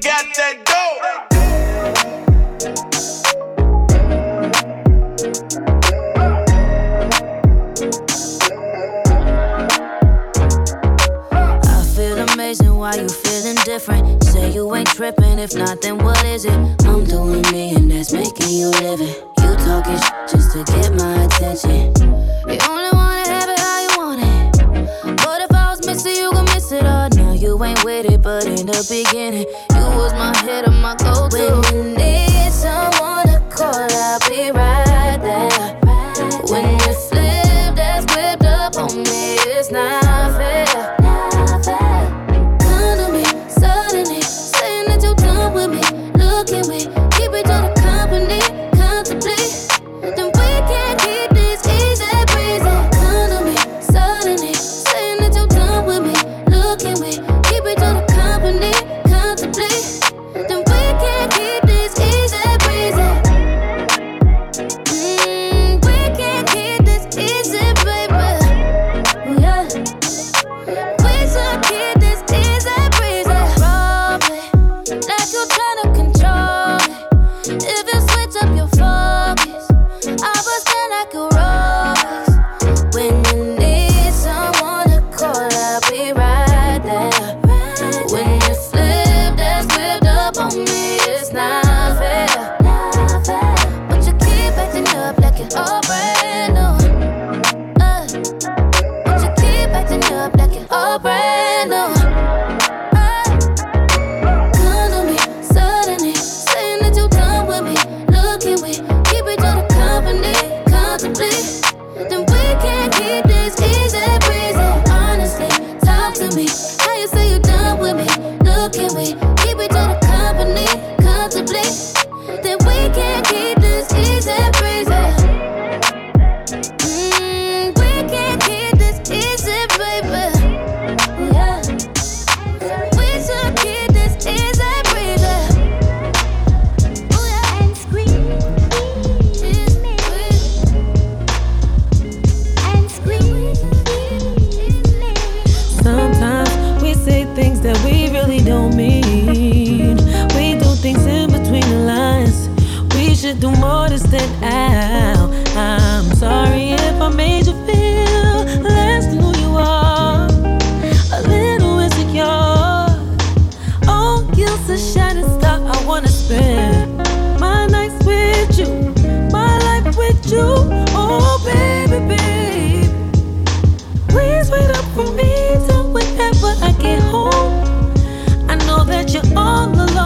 got that amazing why you feeling different. Say you ain't tripping, if not, then what is it? I'm doing me, and that's making you live it. You talking sh- just to get my attention. You only you ain't with it, but in the beginning, you was my head and my go-to. When you need someone to call, I'll be right importance than now. I'm sorry if I made you feel less than who you are, a little insecure. Oh, guilt's a shining star. I wanna spend my nights with you, my life with you. Oh, baby, baby, please wait up for me till whenever I get home. I know that you're all alone.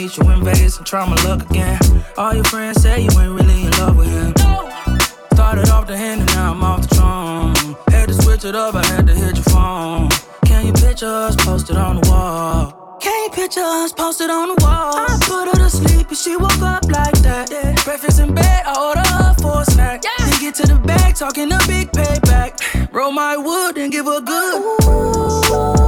meet you in Vegas and try my luck again. All your friends say you ain't really in love with him. Started off the hand and now I'm off the throne. Had to switch it up, I had to hit your phone. Can you picture us posted on the wall? Can you picture us posted on the wall? I put her to sleep and she woke up like that. Yeah. Breakfast in bed, I order her for a snack. Yeah. Then get to the bag, talking a big payback. Roll my wood and give her good. Ooh.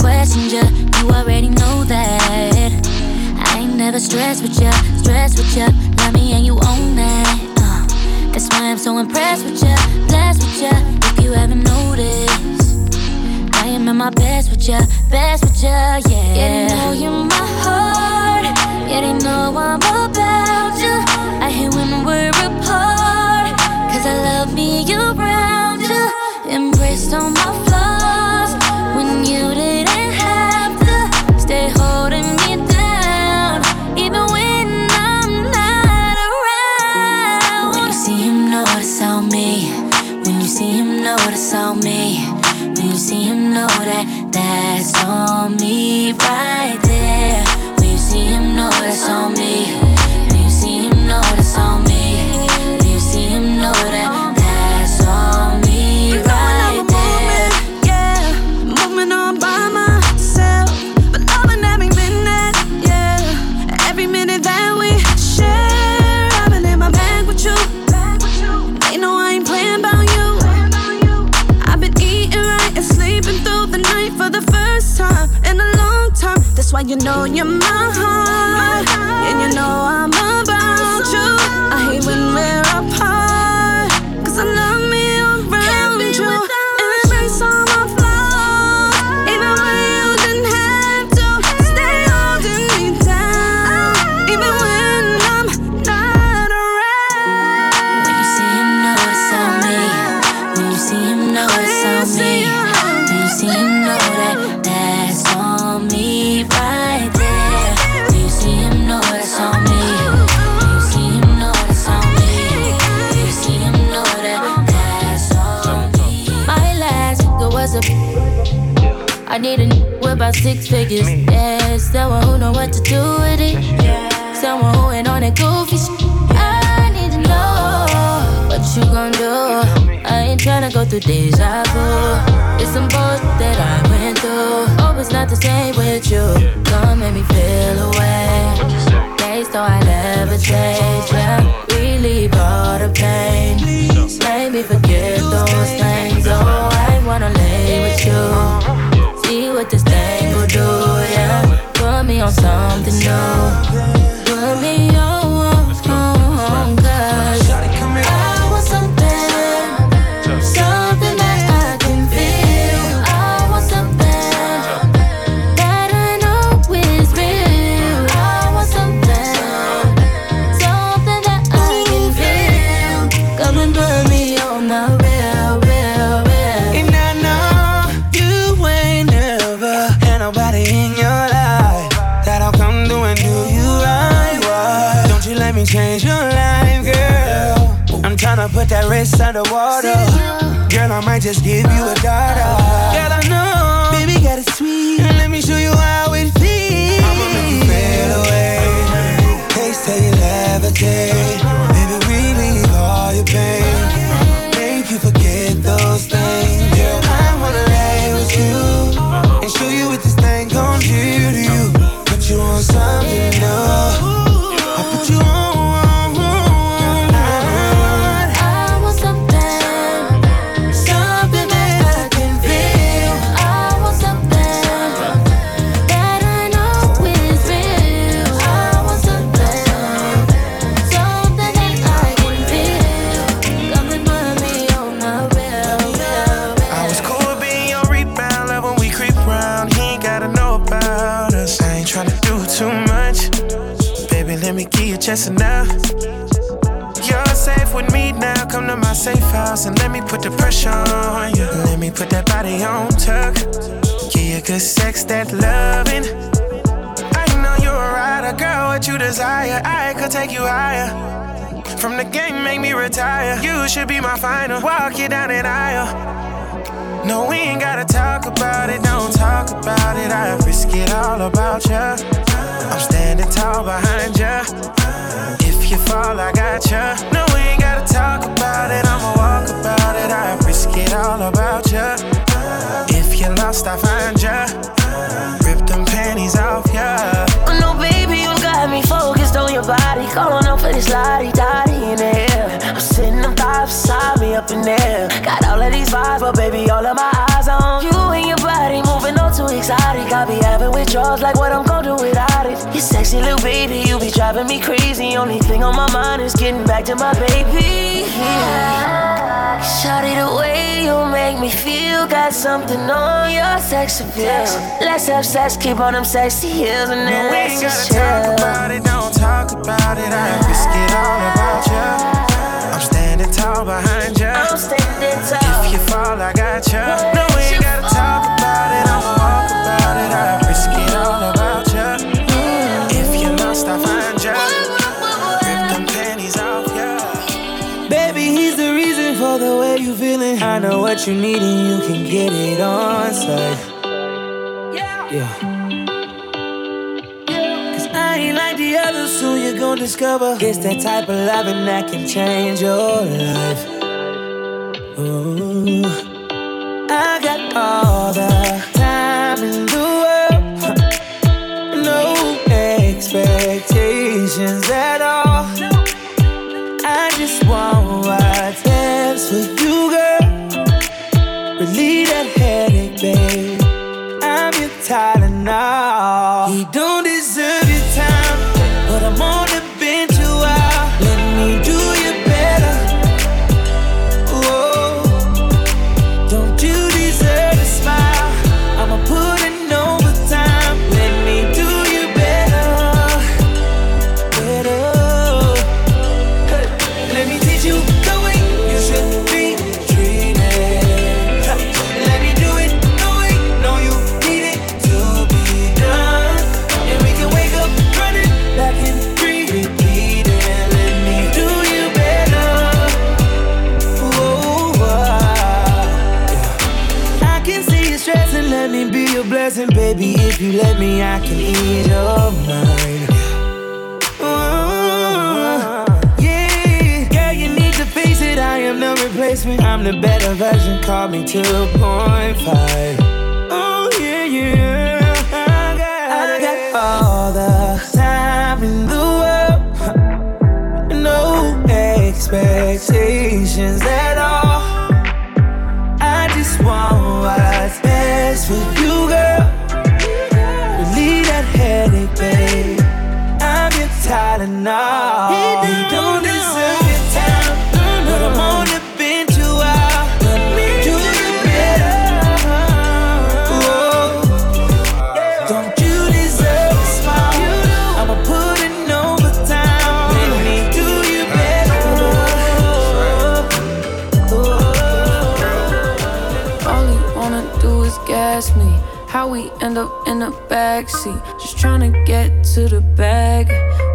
question ya, you already know that. I ain't never stressed with ya, stressed with ya. Love me and you own that. Uh, that's why I'm so impressed with ya, blessed with ya. If you haven't noticed, I am at my best with ya, best with ya, yeah. Yeah, they know you're my heart. Yeah, they know I'm about ya. I hate when we're apart, cause I love me around ya. Embraced on my on me right about six figures. Me. Yeah, someone who know what to do with it. Yeah. Someone who ain't on that goofy shit. I need to know what you gon' do. I ain't tryna go through deja vu. It's some bullshit that I went through. Hope it's not the same with you. Don't make me feel away. Days though I never change. Yeah, Leave all the pain. Make me forget those things. Oh, I wanna lay with you. Me you I could take you higher. From the game, make me retire. You should be my final. Walk you down that aisle. No, we ain't gotta talk about it, don't talk about it. I risk it all about ya. I'm standing tall behind ya. If you fall, I got ya. No, we ain't gotta talk about it, I'ma walk about it. I risk it all about ya. If you lost, I find ya. Rip them panties off ya. Oh your body. Calling up for this lottie dottie in the air. I'm sitting them thighs beside me up in there. Got all of these vibes, but baby, all of my eyes on you exotic. I be having withdrawals like what I'm gonna do without it. You sexy little baby, you be driving me crazy. Only thing on my mind is getting back to my baby. Shawty, the way you make me feel, got something on your sex appeal. Let's have sex, keep on them sexy heels, and then No, we let's ain't gotta just talk about it, don't talk about it. I risk it all about you. I'm standing tall behind you. I'm standing If tall. you fall, I got ya. No, I know what you need and you can get it on site. Yeah. Yeah. Cause I ain't like the others, soon you're gonna discover. It's that type of loving that can change your life. Ooh. I got all the time in the world. No expectations at all. Blessing, baby. If you let me, I can ease your mind. Ooh, yeah, you need to face it. I am the replacement. I'm the better version. Call me 2.5. Oh yeah, yeah. I got, I got all the time in the world. No expectations at all. I just want what's best for you, now. He don't deserve your time, but I'm on the bench you out. Let me do you better. Don't you deserve a smile? I'ma put in overtime. Let me do you better. All he wanna do is gas me. How we end up in the backseat, just trying to get to the bag.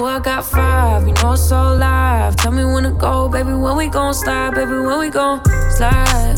Oh, I got five, you know it's so live. Tell me when to go, baby. When we gon' slide, baby. When we gon' slide.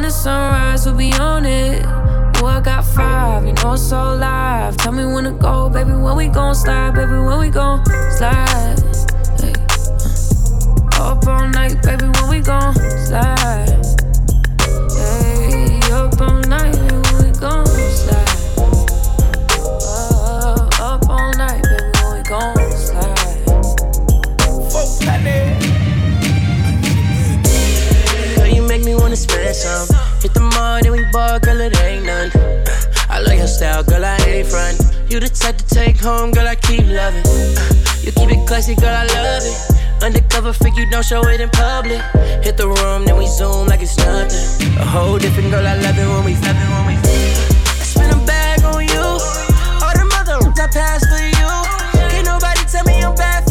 When the sunrise, we'll be on it. Oh, I got five, you know it's so live. Tell me when to go, baby. When we gon' slide, baby. When we gon' slide. Hey, uh. Up all night, baby. When we gon' slide. Hey, up all night, baby. When we gon' slide. Uh, up all night, baby. When we gon' slide. Girl, you make me wanna spend some. Front. You the type to take home, girl, I keep loving. Uh, you keep it classy, girl, I love it. Undercover freak, you don't show it in public. Hit the room, then we zoom like it's nothing. A whole different girl, I love it when we love it when we. I spend a bag on you. All the mother I pass for you. Can't nobody tell me I'm bad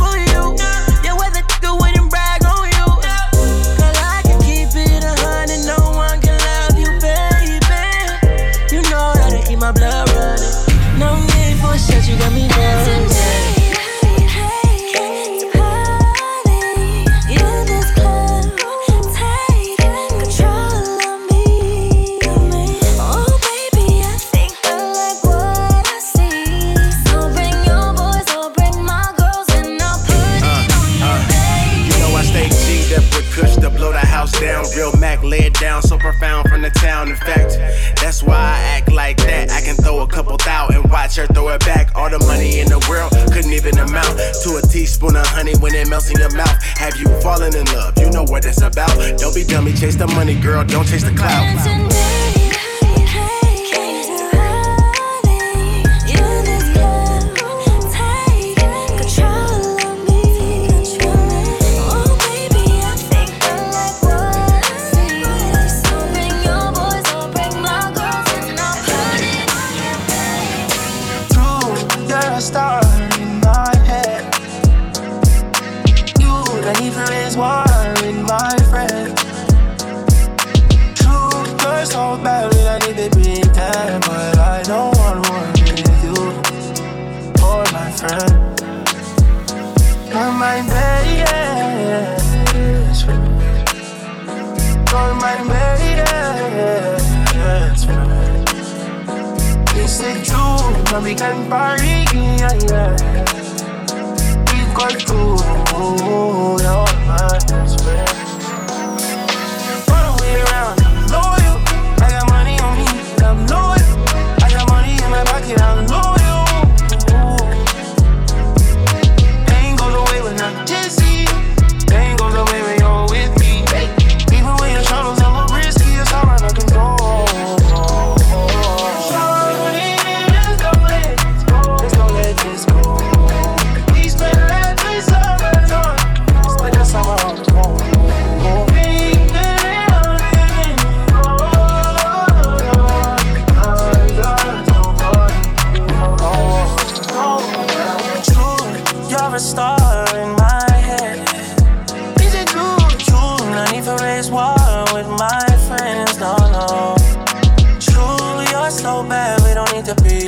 so bad, we don't need to be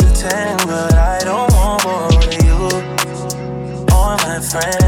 but I don't want more of you or my friend.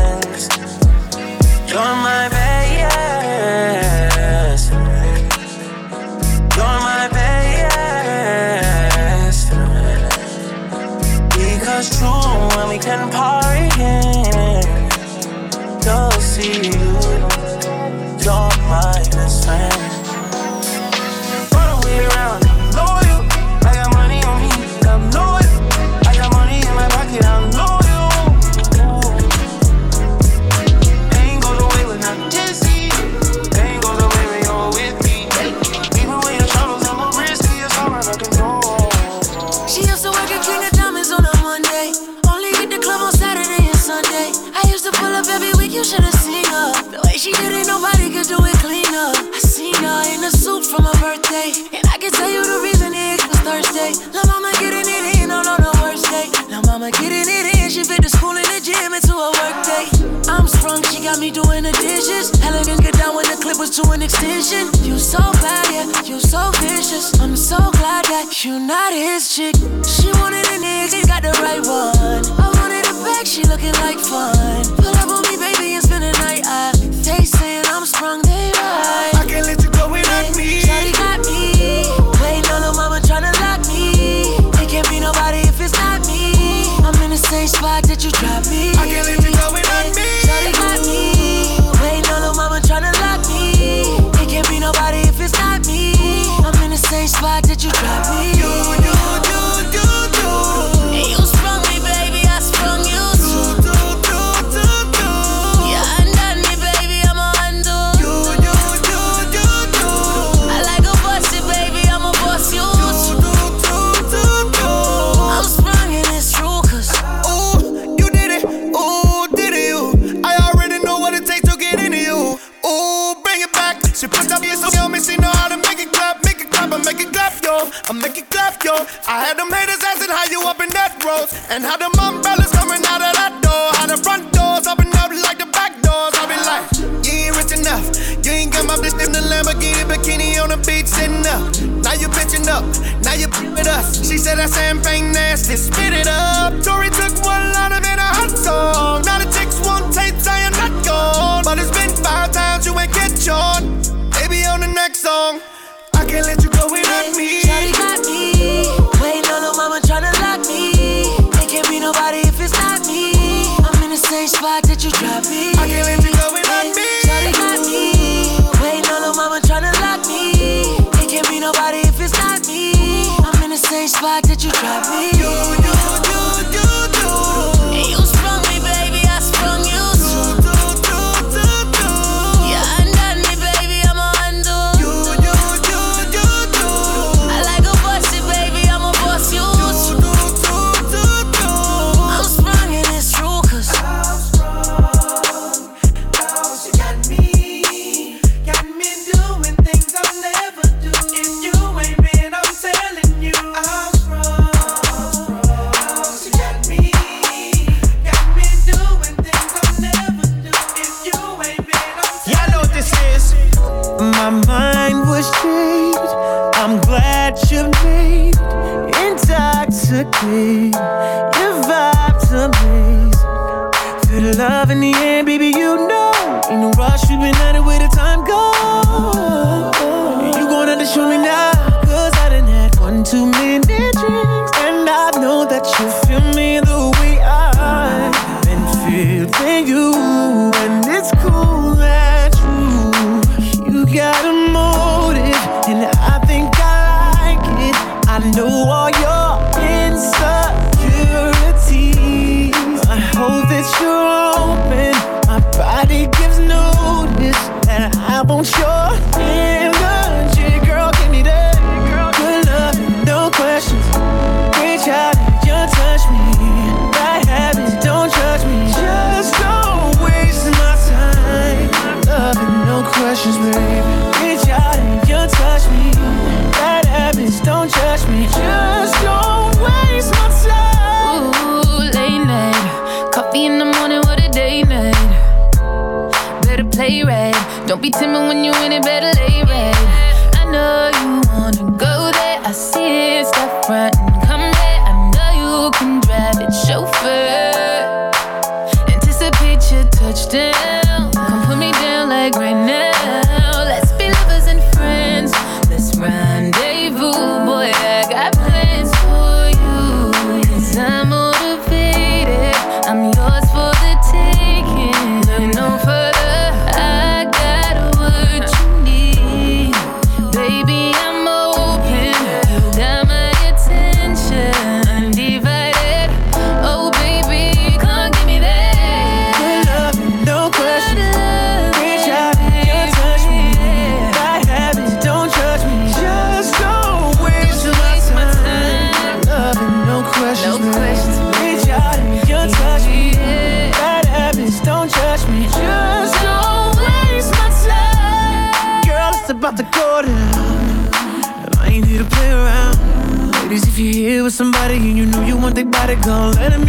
You should have seen her. The way she did it, nobody could do it cleaner. I seen her in a suit from her birthday. And I can tell you the reason it was Thursday. La mama getting it in on, on her worst day. La mama getting drunk, she got me doing the dishes. Hella didn't get down when the clip was to an extension. You so bad, yeah, you so vicious. I'm so glad that you not his chick. She wanted a nigga, she got the right one. I wanted a back, she looking like fun. Pull up on me, baby, and spend the night. I, they saying I'm sprung, they right. I can't let you go without yeah. me. Shawty got me. Playing on her mama tryna lock me. It can't be nobody if it's not me. I'm in the same spot that you dropped me. I can't let spot that you drive me. why did you drive me?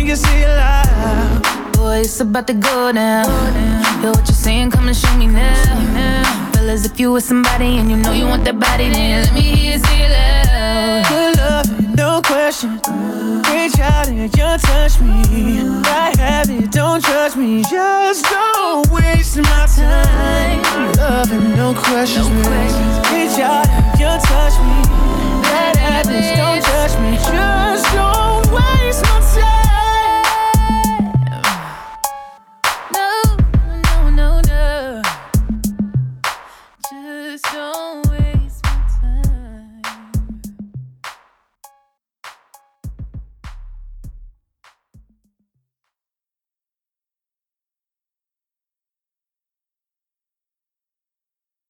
Me get say it loud. Boy, it's about to go down. Yo, what you saying? Come and show me now. Fellas, if you with somebody and you know you want that body, then let me hear you say it loud. Good love, no question. Reach out and you touch me. I have it, don't judge me. Just don't waste my time. Love and no questions, no questions. Reach out and you touch me. That happens, don't judge me. Just don't